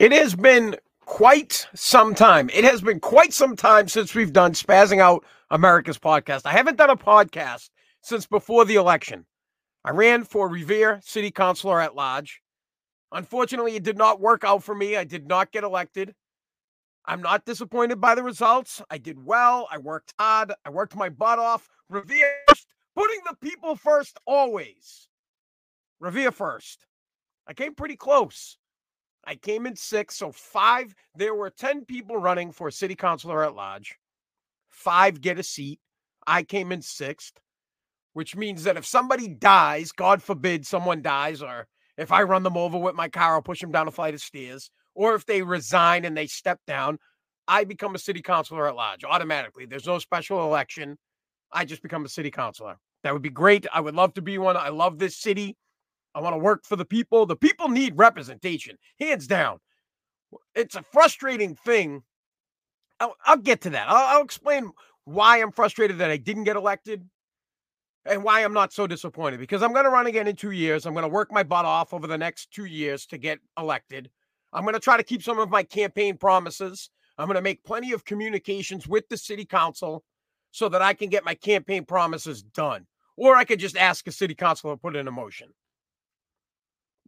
It has been quite some time. It has been quite some time since we've done Spazzing Out America's podcast. I haven't done a podcast since before the election. I ran for Revere City Councilor at large. Unfortunately, it did not work out for me. I did not get elected. I'm not disappointed by the results. I did well. I worked hard. I worked my butt off. Revere, first, putting the people first always. Revere first. I came pretty close. I came in sixth. So five, there were 10 people running for city councilor at large. Five get a seat. I came in sixth, which means that if somebody dies, God forbid someone dies, or if I run them over with my car, I'll push them down a flight of stairs, or if they resign and they step down, I become a city councilor at large automatically. There's no special election. I just become a city councilor. That would be great. I would love to be one. I love this city. I want to work for the people. The people need representation, hands down. It's a frustrating thing. I'll, I'll get to that. I'll, I'll explain why I'm frustrated that I didn't get elected and why I'm not so disappointed because I'm going to run again in two years. I'm going to work my butt off over the next two years to get elected. I'm going to try to keep some of my campaign promises. I'm going to make plenty of communications with the city council so that I can get my campaign promises done. Or I could just ask a city council to put in a motion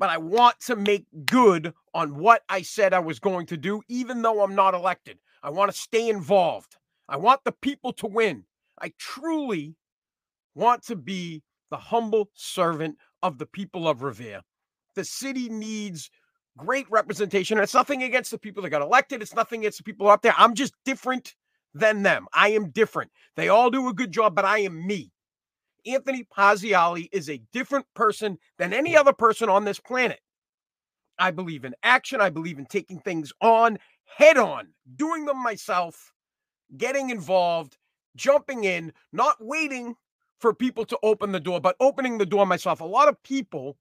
but I want to make good on what I said I was going to do, even though I'm not elected. I want to stay involved. I want the people to win. I truly want to be the humble servant of the people of Revere. The city needs great representation. It's nothing against the people that got elected, it's nothing against the people out there. I'm just different than them. I am different. They all do a good job, but I am me. Anthony Parziale is a different person than any other person on this planet. I believe in action. I believe in taking things on head on, doing them myself, getting involved, jumping in, not waiting for people to open the door, but opening the door myself. A lot of people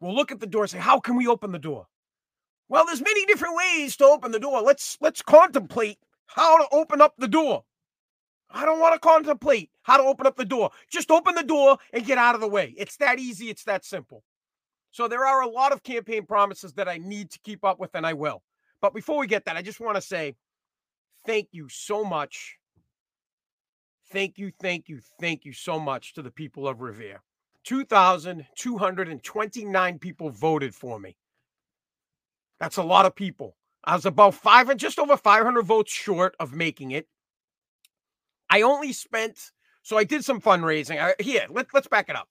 will look at the door and say, "How can we open the door?" Well, there's many different ways to open the door. Let's let's contemplate how to open up the door. I don't want to contemplate how to open up the door. Just open the door and get out of the way. It's that easy. It's that simple. So there are a lot of campaign promises that I need to keep up with, and I will. But before we get that, I just want to say thank you so much. Thank you, thank you, thank you so much to the people of Revere. 2,229 people voted for me. That's a lot of people. I was about five and just over 500 votes short of making it. I only spent so I did some fundraising. I, here, let, let's back it up.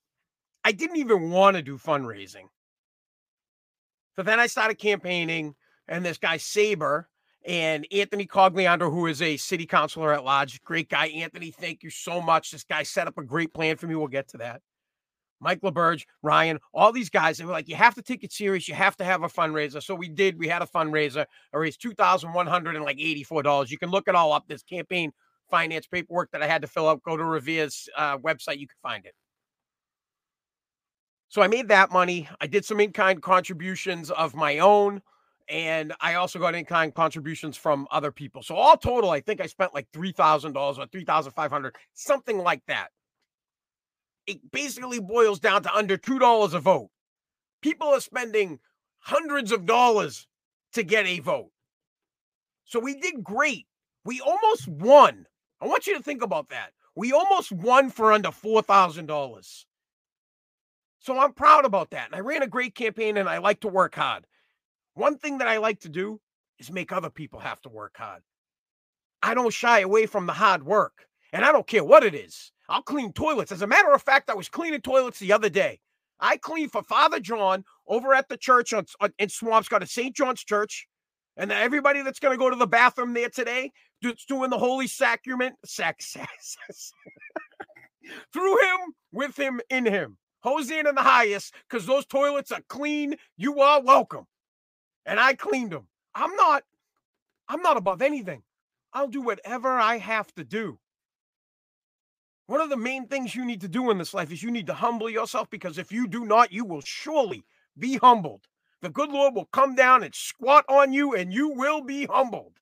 I didn't even want to do fundraising. So then I started campaigning, and this guy Saber and Anthony Cogliandro, who is a city councilor at large, great guy. Anthony, thank you so much. This guy set up a great plan for me. We'll get to that. Mike LaBerge, Ryan, all these guys, they were like, you have to take it serious. You have to have a fundraiser. So we did. We had a fundraiser. I raised two thousand one hundred and like eighty-four dollars. You can look it all up. This campaign finance paperwork that I had to fill out, go to Revere's uh, website. You can find it. So I made that money. I did some in kind contributions of my own. And I also got in kind contributions from other people. So all total, I think I spent like $3,000 or 3,500, something like that. It basically boils down to under $2 a vote. People are spending hundreds of dollars to get a vote. So we did great. We almost won I want you to think about that. We almost won for under $4,000. So I'm proud about that. And I ran a great campaign and I like to work hard. One thing that I like to do is make other people have to work hard. I don't shy away from the hard work. And I don't care what it is. I'll clean toilets. As a matter of fact, I was cleaning toilets the other day. I cleaned for Father John over at the church on, on, in Swampscott at St. John's Church. And everybody that's going to go to the bathroom there today, doing the holy sacrament, sac, sac, sac, through him, with him, in him. Hosanna in the highest, because those toilets are clean. You are welcome. And I cleaned them. I'm not, I'm not above anything. I'll do whatever I have to do. One of the main things you need to do in this life is you need to humble yourself because if you do not, you will surely be humbled. The good Lord will come down and squat on you and you will be humbled.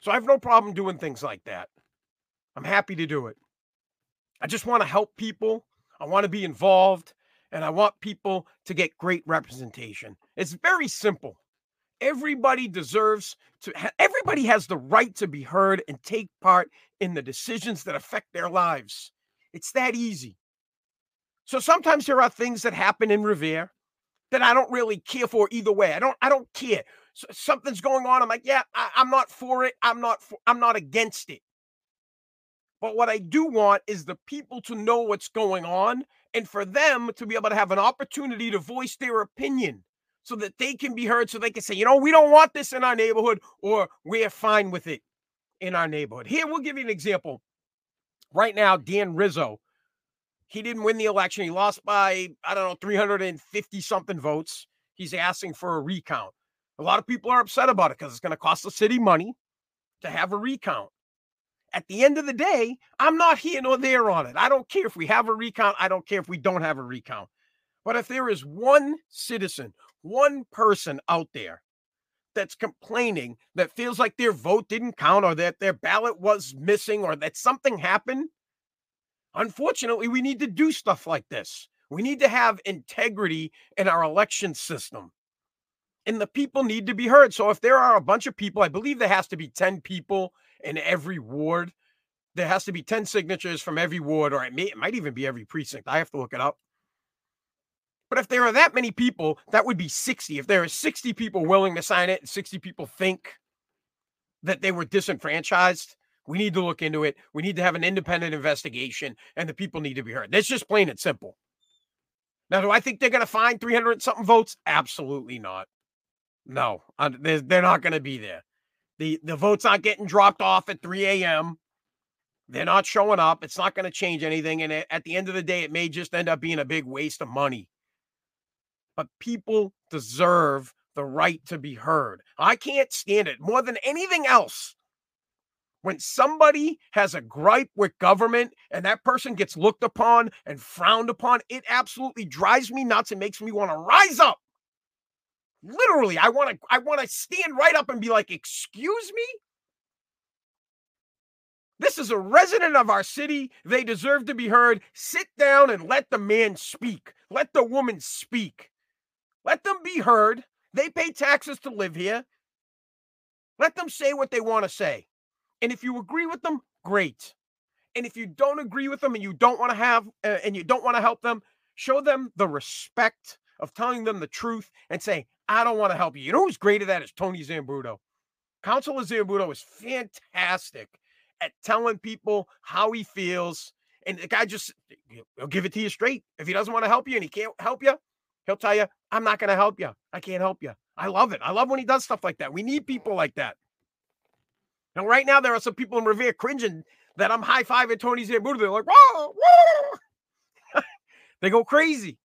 So I have no problem doing things like that. I'm happy to do it. I just want to help people. I want to be involved. and I want people to get great representation. It's very simple. Everybody deserves to, everybody has the right to be heard and take part in the decisions that affect their lives. It's that easy. So sometimes there are things that happen in Revere that I don't really care for either way. I don't, I don't care. So something's going on. I'm like, yeah, I, I'm not for it. I'm not, for, I'm not against it. But what I do want is the people to know what's going on and for them to be able to have an opportunity to voice their opinion so that they can be heard, so they can say, you know, we don't want this in our neighborhood or we're fine with it in our neighborhood. Here, we'll give you an example. Right now, Dan Rizzo, he didn't win the election. He lost by, I don't know, 350 something votes. He's asking for a recount. A lot of people are upset about it because it's going to cost the city money to have a recount. At the end of the day, I'm not here nor there on it. I don't care if we have a recount. I don't care if we don't have a recount. But if there is one citizen, one person out there that's complaining that feels like their vote didn't count or that their ballot was missing or that something happened, unfortunately, we need to do stuff like this. We need to have integrity in our election system. And the people need to be heard. So if there are a bunch of people, I believe there has to be 10 people in every ward. There has to be 10 signatures from every ward, or it, may, it might even be every precinct. I have to look it up. But if there are that many people, that would be 60. If there are 60 people willing to sign it and 60 people think that they were disenfranchised, we need to look into it. We need to have an independent investigation, and the people need to be heard. That's just plain and simple. Now, do I think they're going to find 300 something votes? Absolutely not. No, they're, not going to be there. The the votes aren't getting dropped off at 3 a.m. They're not showing up. It's not going to change anything. And at the end of the day, it may just end up being a big waste of money. But people deserve the right to be heard. I can't stand it more than anything else. When somebody has a gripe with government and that person gets looked upon and frowned upon, it absolutely drives me nuts and makes me want to rise up Literally, I want to I want to stand right up and be like, "Excuse me?" This is a resident of our city. They deserve to be heard. Sit down and let the man speak. Let the woman speak. Let them be heard. They pay taxes to live here. Let them say what they want to say. And if you agree with them, great. And if you don't agree with them and you don't want to have uh, and you don't want to help them, show them the respect of telling them the truth and saying, I don't want to help you. You know who's great at that is Tony Zambuto. Councilor Zambuto is fantastic at telling people how he feels. And the guy just he'll give it to you straight. If he doesn't want to help you and he can't help you, he'll tell you, I'm not going to help you. I can't help you. I love it. I love when he does stuff like that. We need people like that. And right now, there are some people in Revere cringing that I'm high fiving Tony Zambuto. They're like, whoa, whoa. they go crazy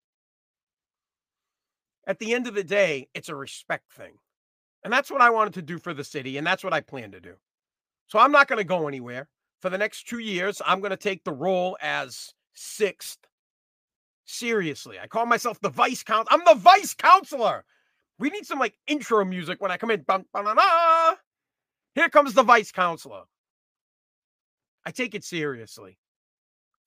at the end of the day, it's a respect thing. And that's what I wanted to do for the city. And that's what I plan to do. So I'm not going to go anywhere. For the next two years, I'm going to take the role as sixth. Seriously, I call myself the vice council. I'm the vice counselor. We need some like intro music when I come in. Bum, Here comes the vice counselor. I take it seriously.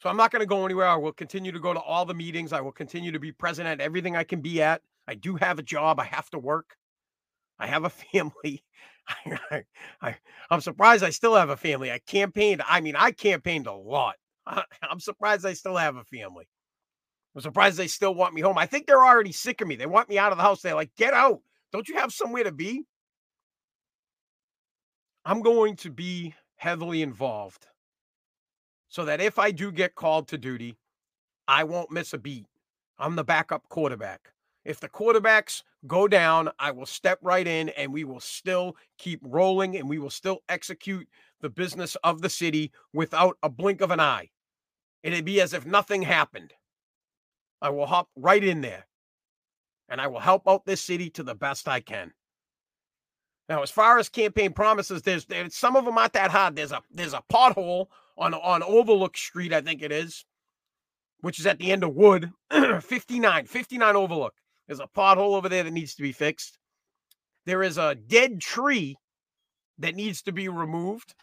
So I'm not going to go anywhere. I will continue to go to all the meetings. I will continue to be present at everything I can be at. I do have a job. I have to work. I have a family. I, I, am surprised I still have a family. I campaigned. I mean, I campaigned a lot. I, I'm surprised I still have a family. I'm surprised they still want me home. I think they're already sick of me. They want me out of the house. They're like, get out. Don't you have somewhere to be? I'm going to be heavily involved so that if I do get called to duty, I won't miss a beat. I'm the backup quarterback. If the quarterbacks go down, I will step right in and we will still keep rolling and we will still execute the business of the city without a blink of an eye. It'd be as if nothing happened. I will hop right in there and I will help out this city to the best I can. Now, as far as campaign promises, there's, there's some of them aren't that hard. There's a there's a pothole on on Overlook Street, I think it is, which is at the end of Wood, 59, 59 Overlook. There's a pothole over there that needs to be fixed. There is a dead tree that needs to be removed.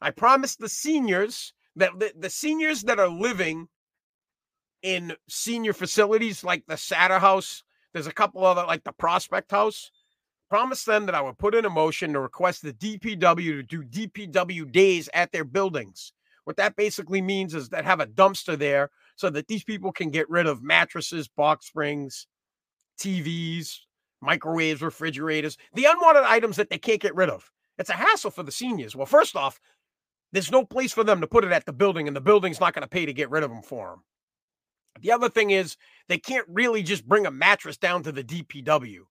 I promised the seniors that the, the seniors that are living in senior facilities like the Satter House. There's a couple other, like the Prospect House. Promised them that I would put in a motion to request the DPW to do DPW days at their buildings. What that basically means is that have a dumpster there so that these people can get rid of mattresses, box springs, TVs, microwaves, refrigerators, the unwanted items that they can't get rid of. It's a hassle for the seniors. Well, first off, there's no place for them to put it at the building, and the building's not going to pay to get rid of them for them. The other thing is, they can't really just bring a mattress down to the DPW.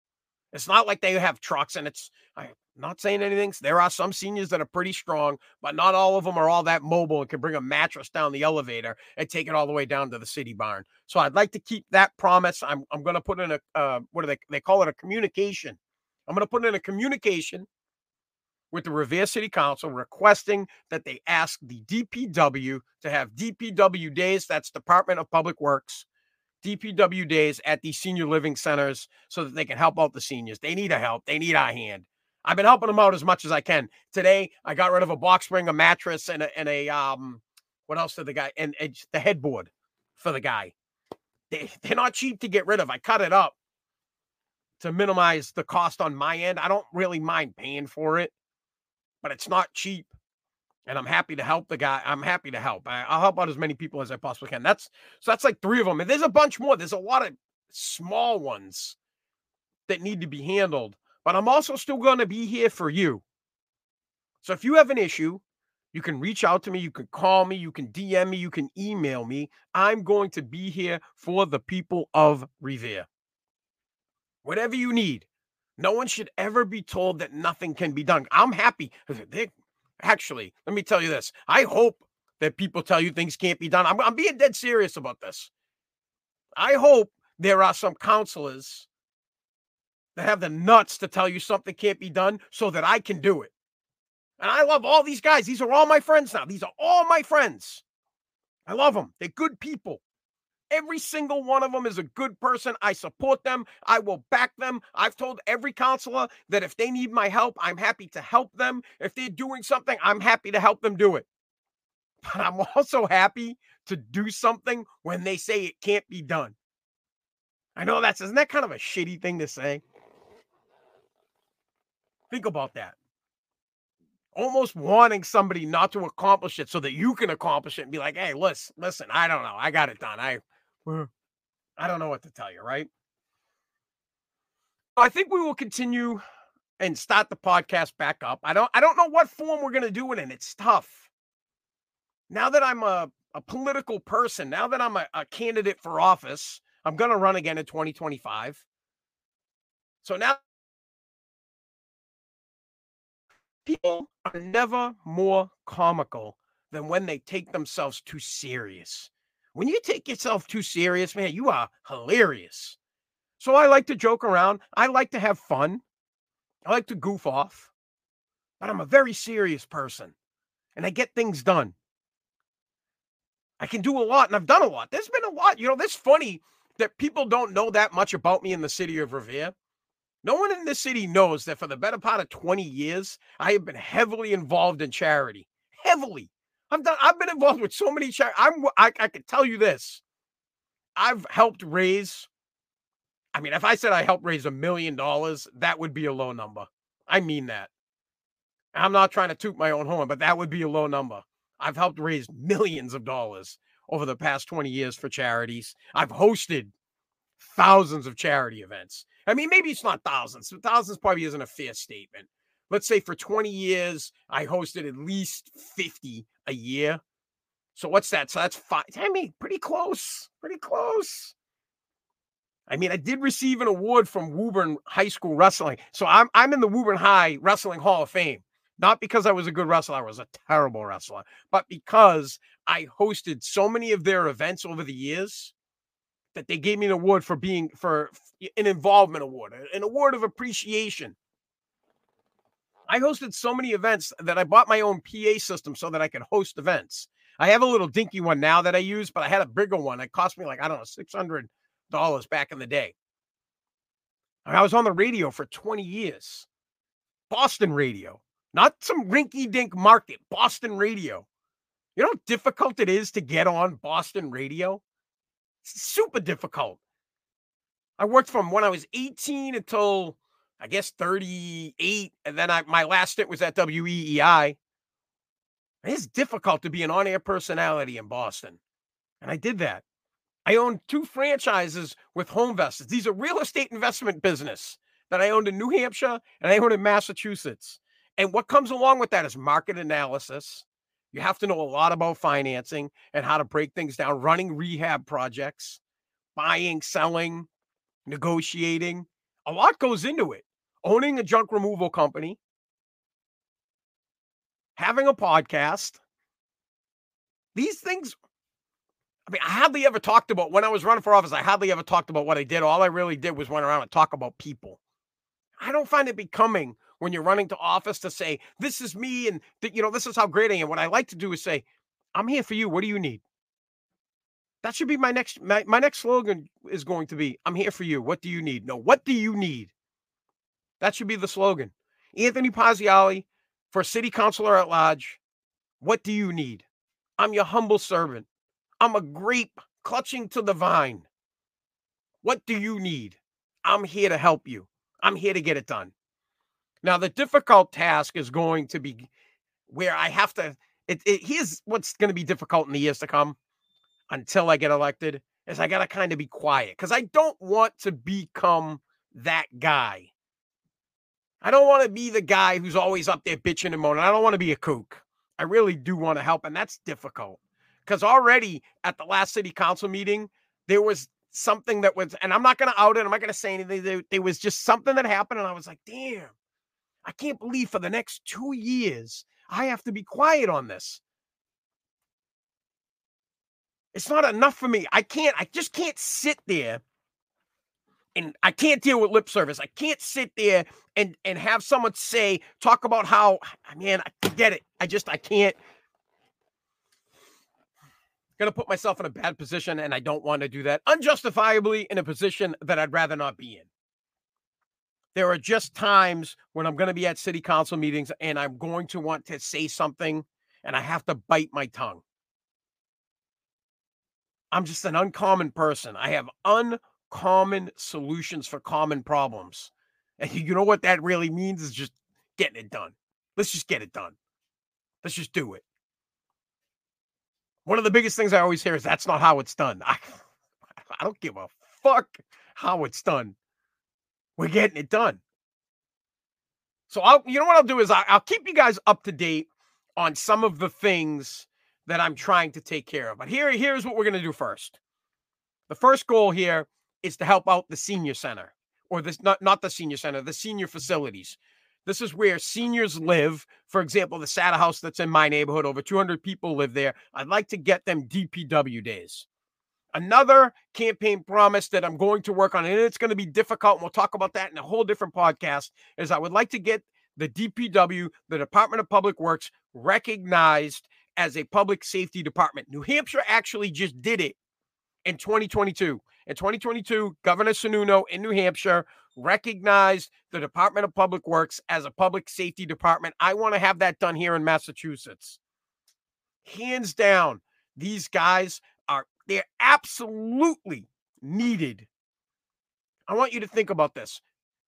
It's not like they have trucks, and it's I'm not saying anything. There are some seniors that are pretty strong, but not all of them are all that mobile and can bring a mattress down the elevator and take it all the way down to the city barn. So I'd like to keep that promise. I'm I'm going to put in a uh, what do they they call it a communication. I'm going to put in a communication with the Revere City Council requesting that they ask the DPW to have DPW days, that's Department of Public Works, DPW days at the senior living centers so that they can help out the seniors. They need a help, they need our hand. I've been helping them out as much as I can. Today, I got rid of a box spring, a mattress, and a, and a um, what else did the guy and, and the headboard for the guy. They, they're not cheap to get rid of. I cut it up to minimize the cost on my end. I don't really mind paying for it but it's not cheap. And I'm happy to help the guy. I'm happy to help. I, will help out as many people as I possibly can. That's so that's like three of them. And there's a bunch more. There's a lot of small ones that need to be handled. But I'm also still going to be here for you. So if you have an issue, you can reach out to me. You can call me. You can DM me. You can email me. I'm going to be here for the people of Revere. Whatever you need, no one should ever be told that nothing can be done. I'm happy. They, actually, let me tell you this. I hope that people tell you things can't be done. I'm, I'm being dead serious about this. I hope there are some counselors that have the nuts to tell you something can't be done so that I can do it. And I love all these guys. These are all my friends now. These are all my friends. I love them. They're good people. Every single one of them is a good person. I support them. I will back them. I've told every counselor that if they need my help, I'm happy to help them. If they're doing something, I'm happy to help them do it. But I'm also happy to do something when they say it can't be done. I know that's isn't that kind of a shitty thing to say? Think about that. Almost wanting somebody not to accomplish it so that you can accomplish it and be like, hey, listen, listen, I don't know. I got it done. I I don't know what to tell you, right? I think we will continue and start the podcast back up. I don't I don't know what form we're gonna do it in. It's tough. Now that I'm a, a political person, now that I'm a, a candidate for office, I'm gonna run again in 2025. So now people are never more comical than when they take themselves too serious. When you take yourself too serious, man, you are hilarious. So I like to joke around. I like to have fun. I like to goof off. But I'm a very serious person and I get things done. I can do a lot and I've done a lot. There's been a lot. You know, this funny that people don't know that much about me in the city of Revere. No one in this city knows that for the better part of 20 years, I have been heavily involved in charity. Heavily. I've done. I've been involved with so many. charities. I'm. I, I can tell you this. I've helped raise. I mean, if I said I helped raise a million dollars, that would be a low number. I mean that. I'm not trying to toot my own horn, but that would be a low number. I've helped raise millions of dollars over the past 20 years for charities. I've hosted thousands of charity events. I mean, maybe it's not thousands. Thousands probably isn't a fair statement, let's say for 20 years, I hosted at least 50 a year. So what's that? So that's five. I mean, pretty close. Pretty close. I mean, I did receive an award from Woburn High School Wrestling. So I'm I'm in the Woburn High Wrestling Hall of Fame. Not because I was a good wrestler, I was a terrible wrestler, but because I hosted so many of their events over the years that they gave me an award for being for an involvement award, an award of appreciation I hosted so many events that I bought my own PA system so that I could host events. I have a little dinky one now that I use, but I had a bigger one. It cost me like, I don't know, $600 back in the day. I was on the radio for 20 years. Boston radio, not some rinky dink market, Boston radio. You know how difficult it is to get on Boston radio? super difficult. I worked from when I was 18 until I guess 38, and then I my last stint was at WEEI. It's difficult to be an on-air personality in Boston, and I did that. I owned two franchises with HomeVest. These are real estate investment business that I owned in New Hampshire and I owned in Massachusetts. And what comes along with that is market analysis. You have to know a lot about financing and how to break things down, running rehab projects, buying, selling, negotiating. A lot goes into it. Owning a junk removal company, having a podcast. These things, I mean, I hardly ever talked about when I was running for office, I hardly ever talked about what I did. All I really did was run around and talk about people. I don't find it becoming when you're running to office to say, this is me and, you know, this is how great I am. What I like to do is say, I'm here for you. What do you need? That should be my next, my, my next slogan is going to be, I'm here for you. What do you need? No, what do you need? That should be the slogan. Anthony Parziale for city councilor at large. What do you need? I'm your humble servant. I'm a grape clutching to the vine. What do you need? I'm here to help you. I'm here to get it done. Now, the difficult task is going to be where I have to. It, it, here's what's going to be difficult in the years to come until I get elected is I got to kind of be quiet because I don't want to become that guy. I don't want to be the guy who's always up there bitching and moaning. I don't want to be a kook. I really do want to help, and that's difficult because already at the last city council meeting, there was something that was, and I'm not going to out it. I'm not going to say anything. There, there was just something that happened, and I was like, damn, I can't believe for the next two years, I have to be quiet on this. It's not enough for me. I can't, I just can't sit there and I can't deal with lip service. I can't sit there and and have someone say, talk about how, man, I get it. I just, I can't. Gonna put myself in a bad position, and I don't want to do that unjustifiably in a position that I'd rather not be in. There are just times when I'm going to be at city council meetings and I'm going to want to say something and I have to bite my tongue. I'm just an uncommon person. I have uncommon solutions for common problems. And you know what that really means is just getting it done. Let's just get it done. Let's just do it. One of the biggest things I always hear is that's not how it's done. I, I don't give a fuck how it's done. We're getting it done. So I'll, you know what I'll do is I'll keep you guys up to date on some of the things that I'm trying to take care of. But here, here's what we're to do first. The first goal here is to help out the senior center, or this not not the senior center, the senior facilities. This is where seniors live. For example, the Satter House that's in my neighborhood, over 200 people live there. I'd like to get them DPW days. Another campaign promise that I'm going to work on, and it's going to be difficult, and we'll talk about that in a whole different podcast, is I would like to get the DPW, the Department of Public Works, recognized as a public safety department. New Hampshire actually just did it in 2022. In 2022, Governor Sununu in New Hampshire recognized the Department of Public Works as a public safety department. I want to have that done here in Massachusetts. Hands down, these guys are they're absolutely needed. I want you to think about this.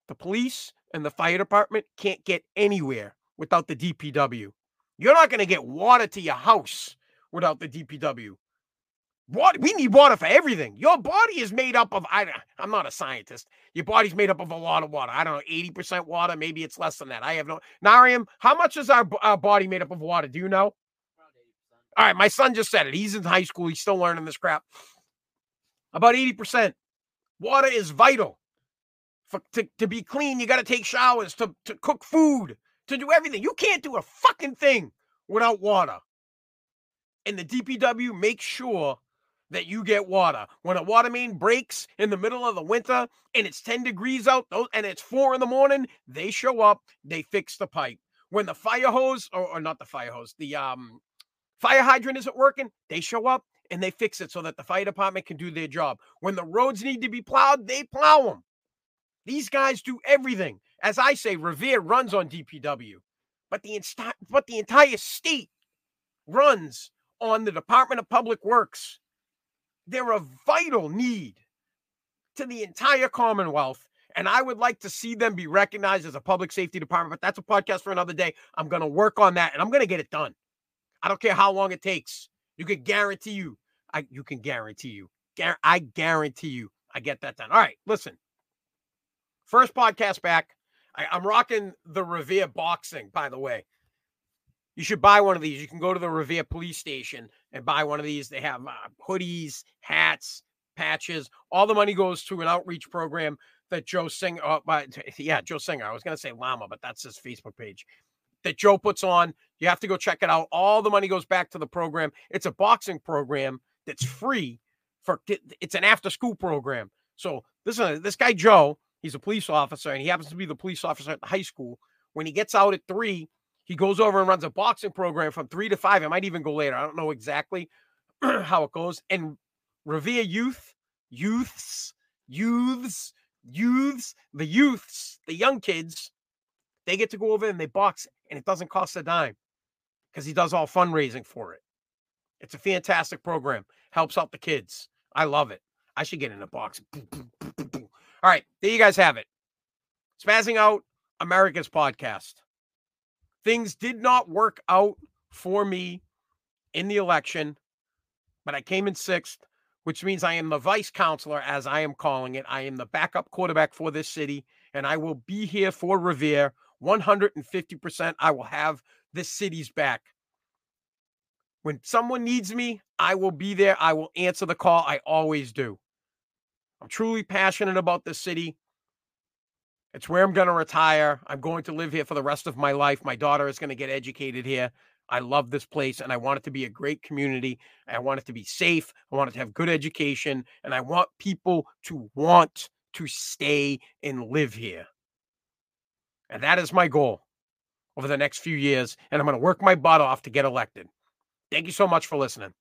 The police and the fire department can't get anywhere without the DPW. You're not going to get water to your house without the DPW. Water, we need water for everything. Your body is made up of, I, I'm not a scientist. Your body's made up of a lot of water. I don't know, 80% water. Maybe it's less than that. I have no. Nariam, how much is our, our body made up of water? Do you know? All right, my son just said it. He's in high school. He's still learning this crap. About 80%. Water is vital. For, to, to be clean, you got to take showers, to, to cook food, to do everything. You can't do a fucking thing without water. And the DPW makes sure that you get water. When a water main breaks in the middle of the winter and it's 10 degrees out and it's four in the morning, they show up, they fix the pipe. When the fire hose, or, or not the fire hose, the um Fire hydrant isn't working, they show up and they fix it so that the fire department can do their job. When the roads need to be plowed, they plow them. These guys do everything. As I say, Revere runs on DPW, but the inst- but the entire state runs on the Department of Public Works. They're a vital need to the entire Commonwealth. And I would like to see them be recognized as a public safety department, but that's a podcast for another day. I'm going to work on that and I'm going to get it done. I don't care how long it takes. You can guarantee you, I you can guarantee you, I guarantee you, I get that done. All right, listen. First podcast back. I, I'm rocking the Revere boxing, by the way. You should buy one of these. You can go to the Revere police station and buy one of these. They have uh, hoodies, hats, patches. All the money goes to an outreach program that Joe Singer, uh, yeah, Joe Singer. I was going to say Llama, but that's his Facebook page that Joe puts on. You have to go check it out. All the money goes back to the program. It's a boxing program that's free for it's an after school program. So this is this guy Joe, he's a police officer and he happens to be the police officer at the high school. When he gets out at 3, he goes over and runs a boxing program from 3 to 5. It might even go later. I don't know exactly how it goes. And Revere Youth, youths, youths, youths, the youths, the young kids, they get to go over and they box and it doesn't cost a dime because he does all fundraising for it. It's a fantastic program. Helps out the kids. I love it. I should get in a box. All right, there you guys have it. Spazzing out America's podcast. Things did not work out for me in the election, but I came in sixth, which means I am the vice counselor, as I am calling it. I am the backup quarterback for this city, and I will be here for Revere 150%. I will have this city's back. When someone needs me, I will be there. I will answer the call. I always do. I'm truly passionate about this city. It's where I'm going to retire. I'm going to live here for the rest of my life. My daughter is going to get educated here. I love this place and I want it to be a great community. I want it to be safe. I want it to have good education and I want people to want to stay and live here. And that is my goal over the next few years. And I'm going to work my butt off to get elected. Thank you so much for listening.